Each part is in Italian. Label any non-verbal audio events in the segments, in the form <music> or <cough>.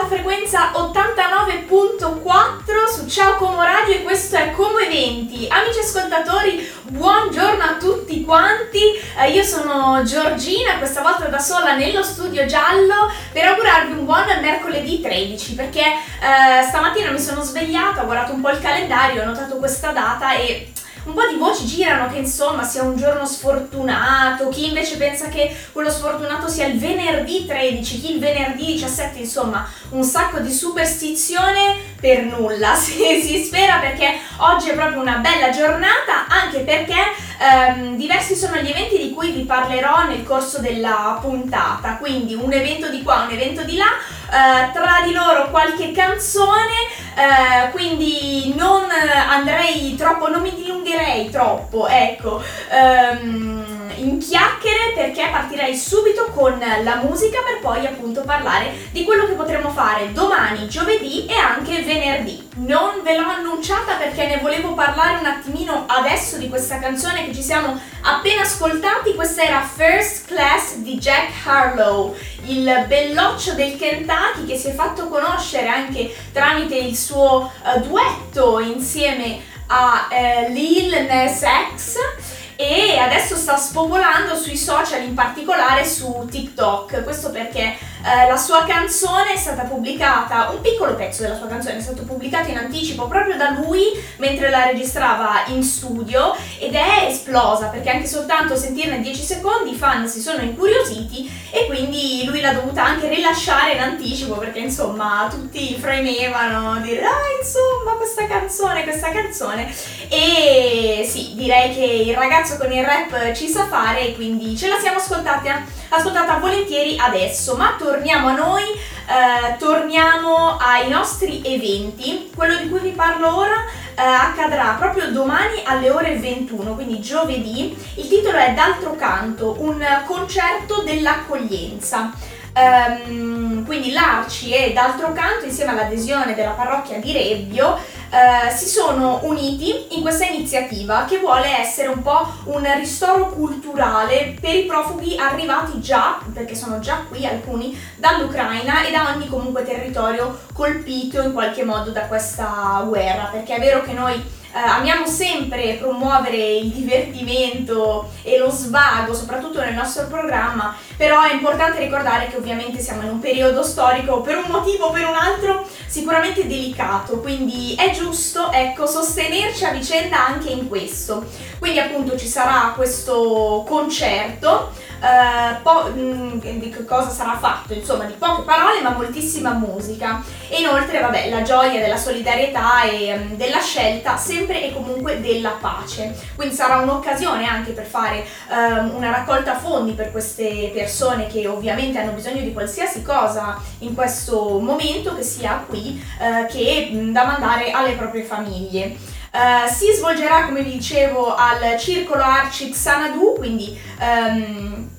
frequenza 89.4 su Ciao Como Radio e questo è Como Eventi. Amici ascoltatori, buongiorno a tutti quanti. Eh, io sono Giorgina, questa volta da sola nello studio giallo per augurarvi un buon mercoledì 13 perché eh, stamattina mi sono svegliata, ho guardato un po' il calendario, ho notato questa data e un po' di voci girano che insomma sia un giorno sfortunato, chi invece pensa che quello sfortunato sia il venerdì 13, chi il venerdì 17, insomma un sacco di superstizione per nulla, <laughs> si, si spera perché oggi è proprio una bella giornata, anche perché ehm, diversi sono gli eventi di cui vi parlerò nel corso della puntata, quindi un evento di qua, un evento di là, eh, tra di loro qualche canzone, eh, quindi non andrei troppo, non mi dilungherei troppo, ecco. Ehm, in chiacchiere perché partirei subito con la musica per poi appunto parlare di quello che potremo fare domani, giovedì e anche venerdì. Non ve l'ho annunciata perché ne volevo parlare un attimino adesso di questa canzone che ci siamo appena ascoltati. Questa era First Class di Jack Harlow, il belloccio del Kentucky che si è fatto conoscere anche tramite il suo uh, duetto insieme a uh, Lil Nas X e adesso sta spopolando sui social, in particolare su TikTok. Questo perché eh, la sua canzone è stata pubblicata, un piccolo pezzo della sua canzone è stato pubblicato in anticipo proprio da lui mentre la registrava in studio ed è esplosa perché anche soltanto sentirne 10 secondi i fan si sono incuriositi e quindi lui l'ha dovuta anche rilasciare in anticipo perché insomma tutti fremevano dire ah insomma questa canzone, questa canzone. E sì direi che il ragazzo con il rap ci sa fare e quindi ce la siamo ascoltata, ascoltata volentieri adesso. Ma torniamo a noi, eh, torniamo ai nostri eventi. Quello di cui vi parlo ora eh, accadrà proprio domani alle ore 21, quindi giovedì. Il titolo è D'altro canto, un concerto dell'accoglienza. Um, quindi l'Arci e d'altro canto, insieme all'adesione della parrocchia di Rebbio, eh, si sono uniti in questa iniziativa che vuole essere un po' un ristoro culturale per i profughi arrivati già, perché sono già qui alcuni, dall'Ucraina e da ogni comunque territorio colpito in qualche modo da questa guerra, perché è vero che noi eh, amiamo sempre promuovere il divertimento e lo svago, soprattutto nel nostro programma, però è importante ricordare che ovviamente siamo in un periodo storico per un motivo o per un altro sicuramente delicato, quindi è giusto ecco, sostenerci a vicenda anche in questo. Quindi appunto ci sarà questo concerto eh, po- mh, mm, di cosa sarà fatto, insomma, di poche parole ma moltissima musica. E inoltre, vabbè, la gioia della solidarietà e um, della scelta, sempre e comunque della pace. Quindi sarà un'occasione anche per fare um, una raccolta fondi per queste persone che ovviamente hanno bisogno di qualsiasi cosa in questo momento, che sia qui, uh, che mh, da mandare alle proprie famiglie. Uh, si svolgerà, come vi dicevo, al Circolo Arci Xanadu, quindi um,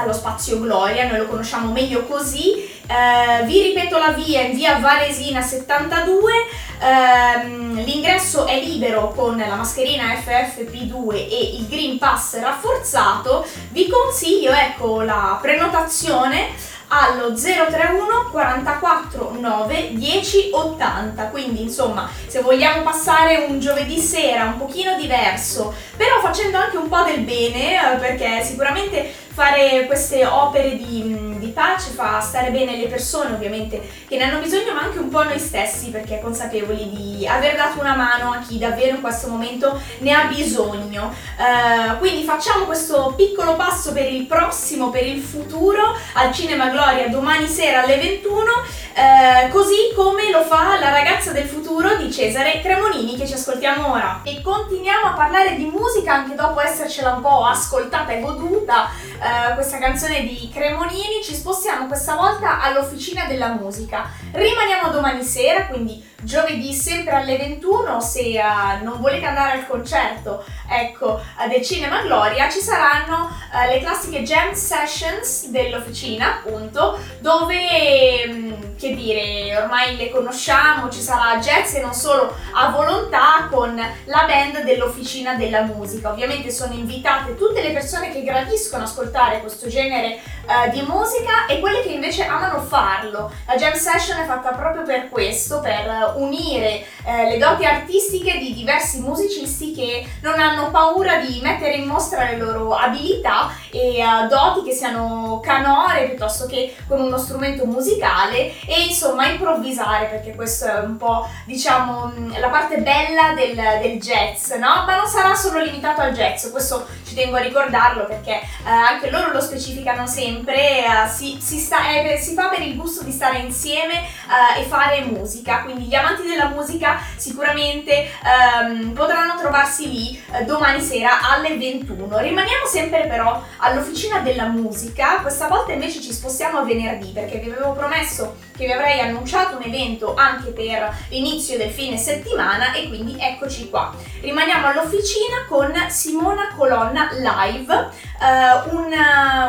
allo Spazio Gloria, noi lo conosciamo meglio così. Uh, vi ripeto la via in via Varesina 72. Uh, ehm, l'ingresso è libero con la mascherina FFP2 e il Green Pass rafforzato. Vi consiglio ecco la prenotazione allo 031 44 9 10 80 quindi insomma se vogliamo passare un giovedì sera un pochino diverso però facendo anche un po' del bene eh, perché sicuramente fare queste opere di, di, pace fa stare bene le persone ovviamente che ne hanno bisogno ma anche un po' noi stessi perché consapevoli di aver dato una mano a chi davvero in questo momento ne ha bisogno. Uh, quindi facciamo questo piccolo passo per il prossimo per il futuro al Cinema Gloria domani sera alle 21 uh, così come lo fa la ragazza del futuro di Cesare Cremonini che ci ascoltiamo ora. E continuiamo a parlare di musica anche dopo essercela un po' ascoltata e goduta uh, questa canzone di Cremonini, ci spostiamo questa volta all'Officina della Musica. Rimaniamo domani sera, quindi giovedì sempre alle 21, se uh, non volete andare al concerto, ecco, del Cinema Gloria, ci saranno uh, le classiche jam sessions dell'Officina, appunto, dove, um, che dire, ormai le conosciamo, ci sarà jazz e non solo a volontà con la band dell'Officina della Musica. Ovviamente sono invitate tutte le persone che gradiscono ascoltare questo genere uh, di musica e quelle che invece amano farlo. La jam session è fatta proprio per questo, per unire uh, le doti artistiche di diversi musicisti che non hanno paura di mettere in mostra le loro abilità e uh, doti che siano canore piuttosto che con uno strumento musicale e insomma improvvisare perché questo è un po' diciamo la parte bella del, del jazz, no? Ma non sarà solo limitato al jazz, questo ci tengo a ricordarlo perché uh, anche loro lo specificano sempre, uh, si, si, sta, eh, si, fa per il gusto di stare insieme uh, e fare musica, quindi gli amanti della musica sicuramente um, potranno trovarsi lì domani sera alle 21. Rimaniamo sempre però all'officina della musica, questa volta invece ci spostiamo a venerdì perché vi avevo promesso che vi avrei annunciato un evento anche per l'inizio del fine settimana e quindi eccoci qua. Rimaniamo all'officina con Simona Colonna live, uh, un,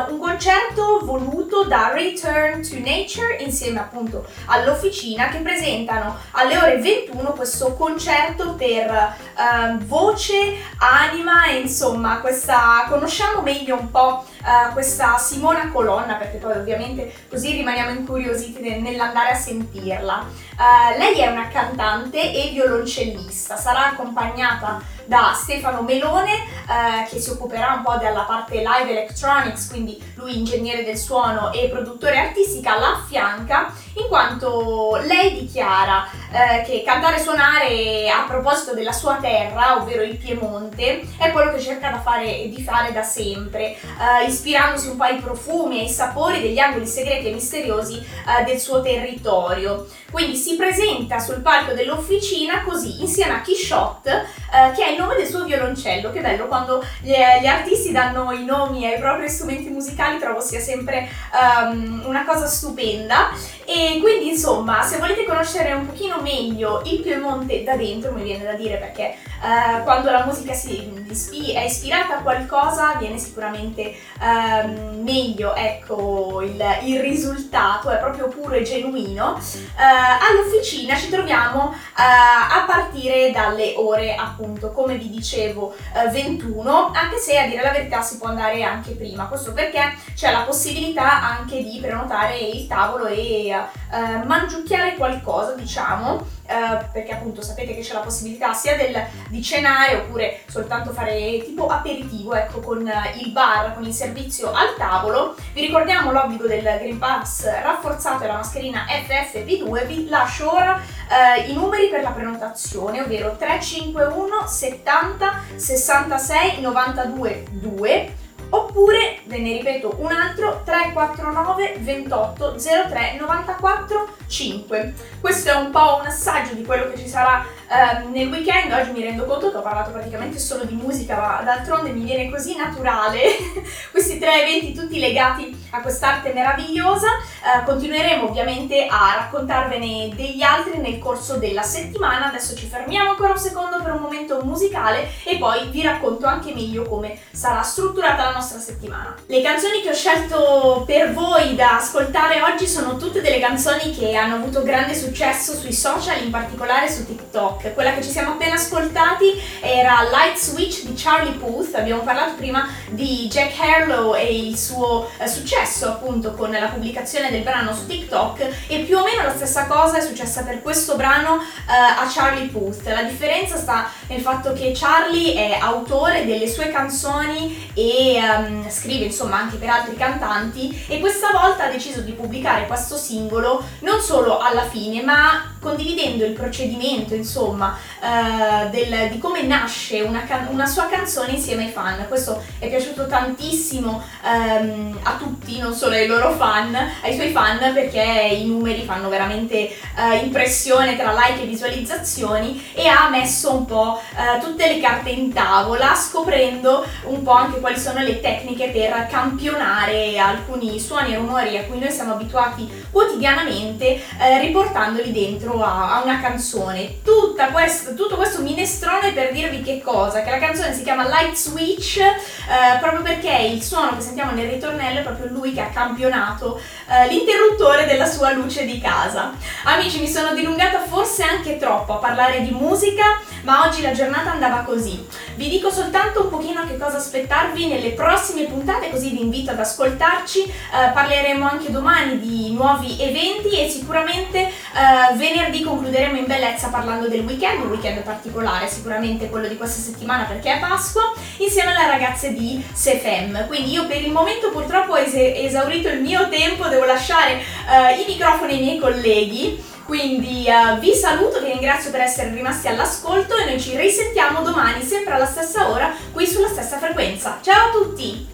un, concerto voluto da Return to Nature insieme appunto all'officina che presentano alle ore 21 questo concerto per uh, voce, anima e insomma questa conosciamo meglio un po' uh, questa Simona Colonna, perché poi ovviamente così rimaniamo incuriositi nell'andare a sentirla. Uh, lei è una cantante e violoncellista, sarà accompagnata da Stefano Melone eh, che si occuperà un po' della parte live electronics, quindi lui ingegnere del suono e produttore artistica la affianca in quanto lei dichiara eh, che cantare e suonare a proposito della sua terra, ovvero il Piemonte, è quello che cerca da fare, di fare da sempre, eh, ispirandosi un po' ai profumi e ai sapori degli angoli segreti e misteriosi eh, del suo territorio. Quindi si presenta sul palco dell'officina così, insieme a Quixote, eh, che è il nome del suo violoncello. Che bello quando gli, gli, artisti danno i nomi ai propri strumenti musicali, trovo sia sempre um, una cosa stupenda. E quindi insomma, se volete conoscere un pochino meglio il Piemonte da dentro, mi viene da dire perché uh, quando la musica si, è ispirata a qualcosa viene sicuramente uh, meglio, ecco, il, il, risultato è proprio puro e genuino. Uh, all'officina ci troviamo a partire dalle ore appunto, come vi dicevo, 21, anche se a dire la verità si può andare anche prima. Questo perché c'è la possibilità anche di prenotare il tavolo e eh, mangiucchiare qualcosa, diciamo, eh, perché appunto sapete che c'è la possibilità sia del, di cenare oppure soltanto fare tipo aperitivo, ecco, con il bar, con il servizio al tavolo. Vi ricordiamo l'obbligo del Green Pass rafforzato e la mascherina FFP2, vi lascio ora eh, i numeri per la prenotazione, ovvero 351 70 66 92 2 oppure, ve ne ripeto un altro, 349 28 03 94 5. Questo è un po' un assaggio di quello che ci sarà eh, nel weekend. Oggi mi rendo conto che ho parlato praticamente solo di musica, ma d'altronde mi viene così naturale <laughs> questi tre eventi tutti legati a quest'arte meravigliosa. Eh, continueremo ovviamente a raccontarvene degli altri nel corso della settimana. Adesso ci fermiamo ancora un secondo per un momento musicale e poi vi racconto anche meglio come sarà strutturata la nostra settimana. Le canzoni che ho scelto per voi da ascoltare oggi sono tutte delle canzoni che hanno avuto grande successo sui social, in particolare su TikTok. Quella che ci siamo appena ascoltati era Light Switch di Charlie Puth, abbiamo parlato prima di Jack Harlow e il suo eh, successo appunto con la pubblicazione del brano su TikTok. E più o meno la stessa cosa è successa per questo brano eh, a Charlie Puth. La differenza sta nel fatto che Charlie è autore delle sue canzoni e um, scrive insomma anche per altri cantanti. E questa volta ha deciso di pubblicare questo singolo non solo alla fine ma condividendo il procedimento insomma uh, del, di come nasce una, can- una, sua canzone insieme ai fan. Questo è piaciuto tantissimo um, a tutti, non solo ai loro fan, ai suoi fan perché i numeri fanno veramente uh, impressione tra like e visualizzazioni e ha messo un po' uh, tutte le carte in tavola scoprendo un po' anche quali sono le tecniche per campionare alcuni suoni e rumori a cui noi siamo abituati quotidianamente, eh, riportandoli dentro intro a, a una canzone. Quest, tutto questo minestrone per dirvi che cosa? Che la canzone si chiama Light Switch eh, proprio perché il suono che sentiamo nel ritornello è proprio lui che ha campionato eh, l'interruttore della sua luce di casa. Amici, mi sono dilungata forse anche troppo a parlare di musica, ma oggi la giornata andava così. Vi dico soltanto un pochino che cosa aspettarvi nelle prossime puntate, così vi invito ad ascoltarci. Eh, parleremo anche domani di nuovi eventi e sicuramente eh, venerdì concluderemo in bellezza parlando del weekend, un weekend particolare, sicuramente quello di questa settimana perché è Pasqua, insieme alle ragazze di Sefem. Quindi io per il momento purtroppo ho es- esaurito il mio tempo, devo lasciare eh, i microfoni ai miei colleghi. Quindi uh, vi saluto, vi ringrazio per essere rimasti all'ascolto e noi ci risentiamo domani sempre alla stessa ora qui sulla stessa frequenza. Ciao a tutti!